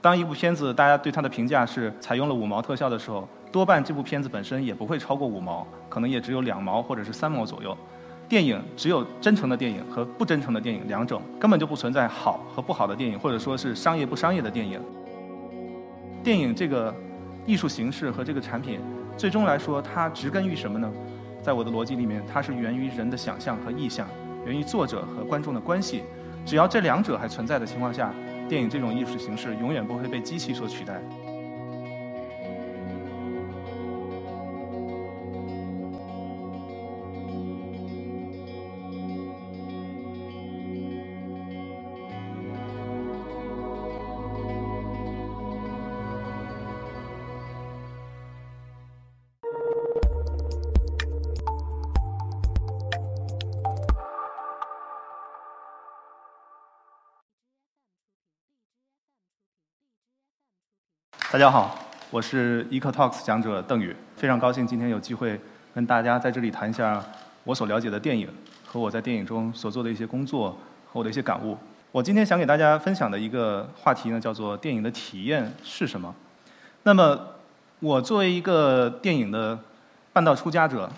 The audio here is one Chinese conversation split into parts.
当一部片子大家对它的评价是采用了五毛特效的时候，多半这部片子本身也不会超过五毛，可能也只有两毛或者是三毛左右。电影只有真诚的电影和不真诚的电影两种，根本就不存在好和不好的电影，或者说是商业不商业的电影。电影这个艺术形式和这个产品，最终来说它植根于什么呢？在我的逻辑里面，它是源于人的想象和意象，源于作者和观众的关系。只要这两者还存在的情况下，电影这种艺术形式永远不会被机器所取代。大家好，我是 EcoTalks 讲者邓宇，非常高兴今天有机会跟大家在这里谈一下我所了解的电影和我在电影中所做的一些工作和我的一些感悟。我今天想给大家分享的一个话题呢，叫做电影的体验是什么？那么，我作为一个电影的半道出家者，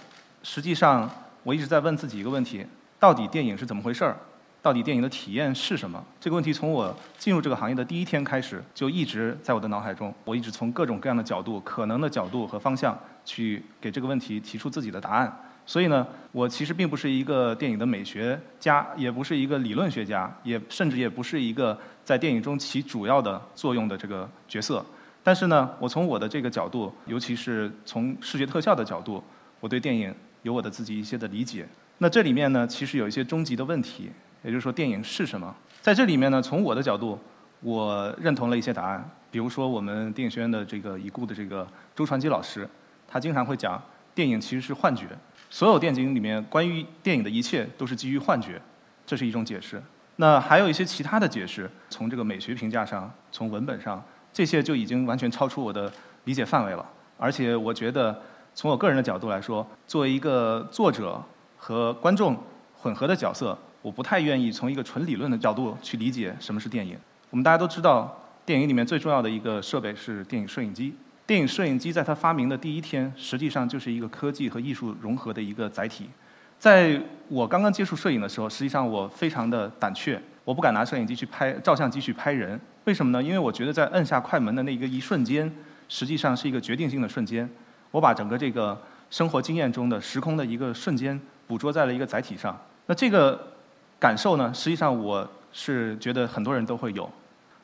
实际上我一直在问自己一个问题：到底电影是怎么回事儿？到底电影的体验是什么？这个问题从我进入这个行业的第一天开始，就一直在我的脑海中。我一直从各种各样的角度、可能的角度和方向去给这个问题提出自己的答案。所以呢，我其实并不是一个电影的美学家，也不是一个理论学家，也甚至也不是一个在电影中起主要的作用的这个角色。但是呢，我从我的这个角度，尤其是从视觉特效的角度，我对电影有我的自己一些的理解。那这里面呢，其实有一些终极的问题。也就是说，电影是什么？在这里面呢，从我的角度，我认同了一些答案。比如说，我们电影学院的这个已故的这个周传基老师，他经常会讲，电影其实是幻觉。所有电影里面关于电影的一切都是基于幻觉，这是一种解释。那还有一些其他的解释，从这个美学评价上，从文本上，这些就已经完全超出我的理解范围了。而且，我觉得从我个人的角度来说，作为一个作者和观众混合的角色。我不太愿意从一个纯理论的角度去理解什么是电影。我们大家都知道，电影里面最重要的一个设备是电影摄影机。电影摄影机在它发明的第一天，实际上就是一个科技和艺术融合的一个载体。在我刚刚接触摄影的时候，实际上我非常的胆怯，我不敢拿摄影机去拍照相机去拍人。为什么呢？因为我觉得在摁下快门的那个一瞬间，实际上是一个决定性的瞬间。我把整个这个生活经验中的时空的一个瞬间捕捉在了一个载体上。那这个。感受呢？实际上我是觉得很多人都会有。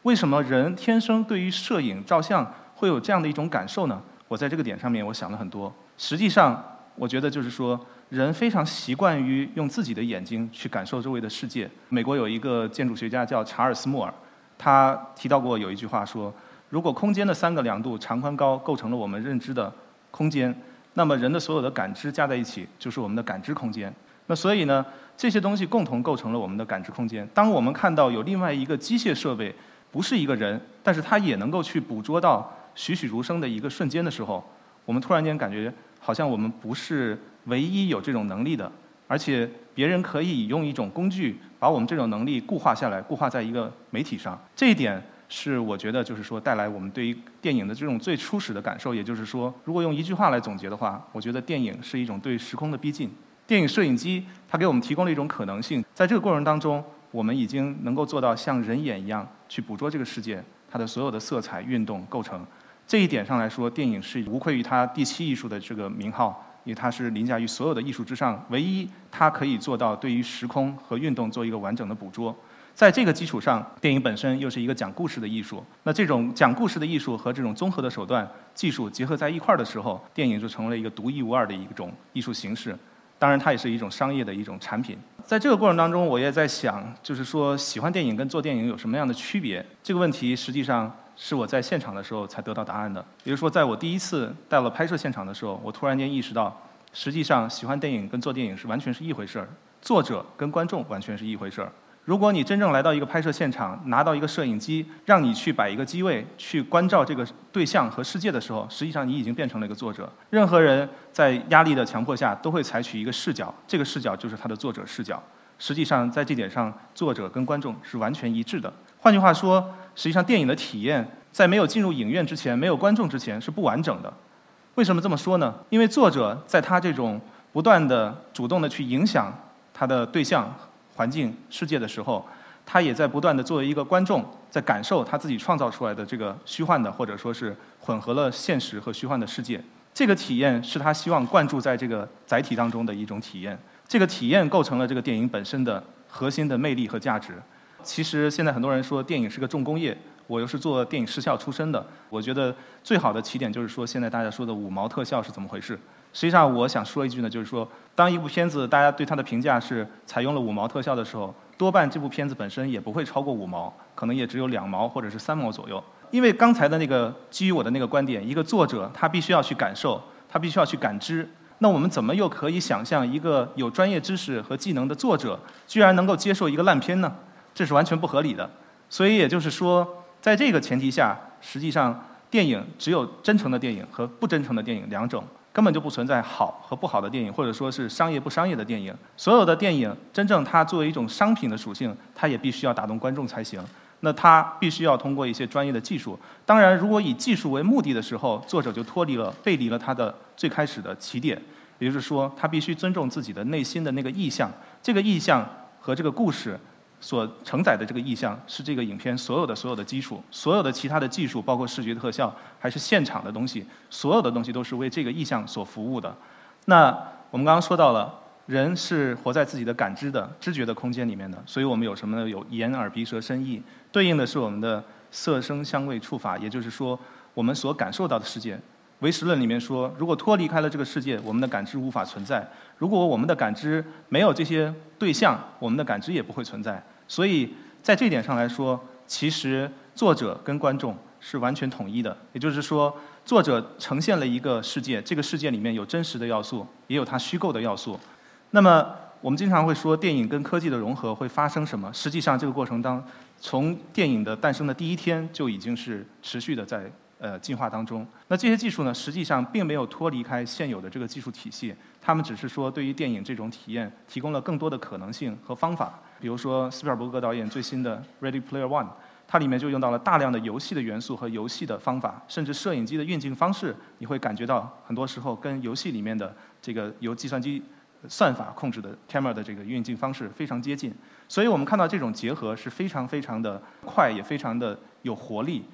为什么人天生对于摄影照相会有这样的一种感受呢？我在这个点上面我想了很多。实际上，我觉得就是说，人非常习惯于用自己的眼睛去感受周围的世界。美国有一个建筑学家叫查尔斯·莫尔，他提到过有一句话说：如果空间的三个量度长宽高构成了我们认知的空间，那么人的所有的感知加在一起就是我们的感知空间。那所以呢？这些东西共同构成了我们的感知空间。当我们看到有另外一个机械设备，不是一个人，但是它也能够去捕捉到栩栩如生的一个瞬间的时候，我们突然间感觉好像我们不是唯一有这种能力的，而且别人可以用一种工具把我们这种能力固化下来，固化在一个媒体上。这一点是我觉得就是说带来我们对于电影的这种最初始的感受。也就是说，如果用一句话来总结的话，我觉得电影是一种对时空的逼近。电影摄影机，它给我们提供了一种可能性。在这个过程当中，我们已经能够做到像人眼一样去捕捉这个世界，它的所有的色彩、运动、构成。这一点上来说，电影是无愧于它第七艺术的这个名号，因为它是凌驾于所有的艺术之上，唯一它可以做到对于时空和运动做一个完整的捕捉。在这个基础上，电影本身又是一个讲故事的艺术。那这种讲故事的艺术和这种综合的手段、技术结合在一块儿的时候，电影就成为了一个独一无二的一种艺术形式。当然，它也是一种商业的一种产品。在这个过程当中，我也在想，就是说，喜欢电影跟做电影有什么样的区别？这个问题实际上是我在现场的时候才得到答案的。也就是说，在我第一次到了拍摄现场的时候，我突然间意识到，实际上喜欢电影跟做电影是完全是一回事儿，作者跟观众完全是一回事儿。如果你真正来到一个拍摄现场，拿到一个摄影机，让你去摆一个机位去关照这个对象和世界的时候，实际上你已经变成了一个作者。任何人在压力的强迫下，都会采取一个视角，这个视角就是他的作者视角。实际上，在这点上，作者跟观众是完全一致的。换句话说，实际上电影的体验在没有进入影院之前，没有观众之前是不完整的。为什么这么说呢？因为作者在他这种不断的主动的去影响他的对象、环境、世界的时候，他也在不断的作为一个观众，在感受他自己创造出来的这个虚幻的，或者说是混合了现实和虚幻的世界。这个体验是他希望灌注在这个载体当中的一种体验。这个体验构成了这个电影本身的核心的魅力和价值。其实现在很多人说电影是个重工业，我又是做电影视效出身的，我觉得最好的起点就是说现在大家说的五毛特效是怎么回事。实际上我想说一句呢，就是说当一部片子大家对它的评价是采用了五毛特效的时候，多半这部片子本身也不会超过五毛，可能也只有两毛或者是三毛左右。因为刚才的那个基于我的那个观点，一个作者他必须要去感受，他必须要去感知。那我们怎么又可以想象一个有专业知识和技能的作者，居然能够接受一个烂片呢？这是完全不合理的。所以也就是说，在这个前提下，实际上电影只有真诚的电影和不真诚的电影两种，根本就不存在好和不好的电影，或者说是商业不商业的电影。所有的电影真正它作为一种商品的属性，它也必须要打动观众才行。那它必须要通过一些专业的技术。当然，如果以技术为目的的时候，作者就脱离了、背离了他的最开始的起点。也就是说，他必须尊重自己的内心的那个意向，这个意向和这个故事所承载的这个意向是这个影片所有的所有的基础，所有的其他的技术，包括视觉特效，还是现场的东西，所有的东西都是为这个意向所服务的。那我们刚刚说到了，人是活在自己的感知的、知觉的空间里面的，所以我们有什么呢？有眼、耳、鼻、舌、身、意，对应的是我们的色、声、香味、触、法，也就是说，我们所感受到的世界。唯识论里面说，如果脱离开了这个世界，我们的感知无法存在；如果我们的感知没有这些对象，我们的感知也不会存在。所以在这点上来说，其实作者跟观众是完全统一的。也就是说，作者呈现了一个世界，这个世界里面有真实的要素，也有它虚构的要素。那么我们经常会说，电影跟科技的融合会发生什么？实际上，这个过程当从电影的诞生的第一天就已经是持续的在。呃，进化当中，那这些技术呢，实际上并没有脱离开现有的这个技术体系，他们只是说对于电影这种体验提供了更多的可能性和方法。比如说斯皮尔伯格导演最新的《Ready Player One》，它里面就用到了大量的游戏的元素和游戏的方法，甚至摄影机的运镜方式，你会感觉到很多时候跟游戏里面的这个由计算机算法控制的 camera 的这个运镜方式非常接近。所以我们看到这种结合是非常非常的快，也非常的有活力。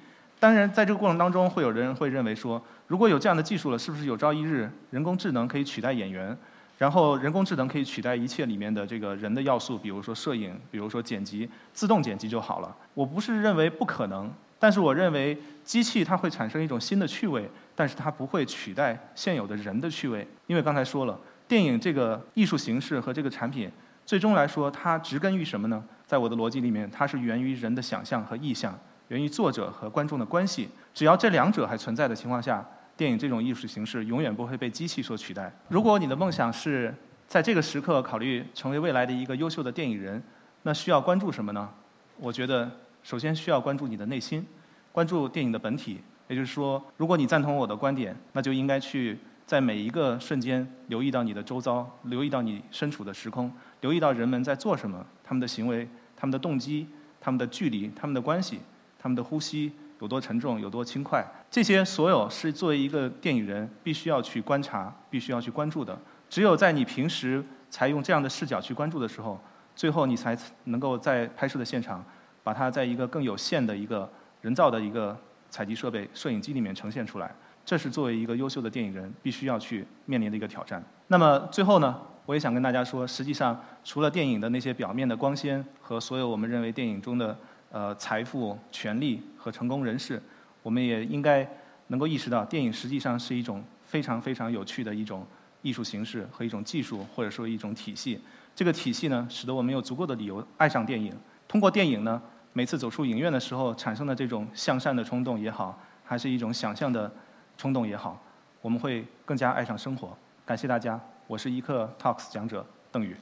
当然，在这个过程当中，会有人会认为说，如果有这样的技术了，是不是有朝一日人工智能可以取代演员？然后人工智能可以取代一切里面的这个人的要素，比如说摄影，比如说剪辑，自动剪辑就好了。我不是认为不可能，但是我认为机器它会产生一种新的趣味，但是它不会取代现有的人的趣味。因为刚才说了，电影这个艺术形式和这个产品，最终来说，它植根于什么呢？在我的逻辑里面，它是源于人的想象和意向。源于作者和观众的关系，只要这两者还存在的情况下，电影这种艺术形式永远不会被机器所取代。如果你的梦想是在这个时刻考虑成为未来的一个优秀的电影人，那需要关注什么呢？我觉得首先需要关注你的内心，关注电影的本体。也就是说，如果你赞同我的观点，那就应该去在每一个瞬间留意到你的周遭，留意到你身处的时空，留意到人们在做什么，他们的行为、他们的动机、他们的距离、他们的关系。他们的呼吸有多沉重，有多轻快，这些所有是作为一个电影人必须要去观察、必须要去关注的。只有在你平时才用这样的视角去关注的时候，最后你才能够在拍摄的现场，把它在一个更有限的一个人造的一个采集设备——摄影机里面呈现出来。这是作为一个优秀的电影人必须要去面临的一个挑战。那么最后呢，我也想跟大家说，实际上除了电影的那些表面的光鲜和所有我们认为电影中的。呃，财富、权力和成功人士，我们也应该能够意识到，电影实际上是一种非常非常有趣的一种艺术形式和一种技术，或者说一种体系。这个体系呢，使得我们有足够的理由爱上电影。通过电影呢，每次走出影院的时候产生的这种向善的冲动也好，还是一种想象的冲动也好，我们会更加爱上生活。感谢大家，我是一刻 Talks 讲者邓宇。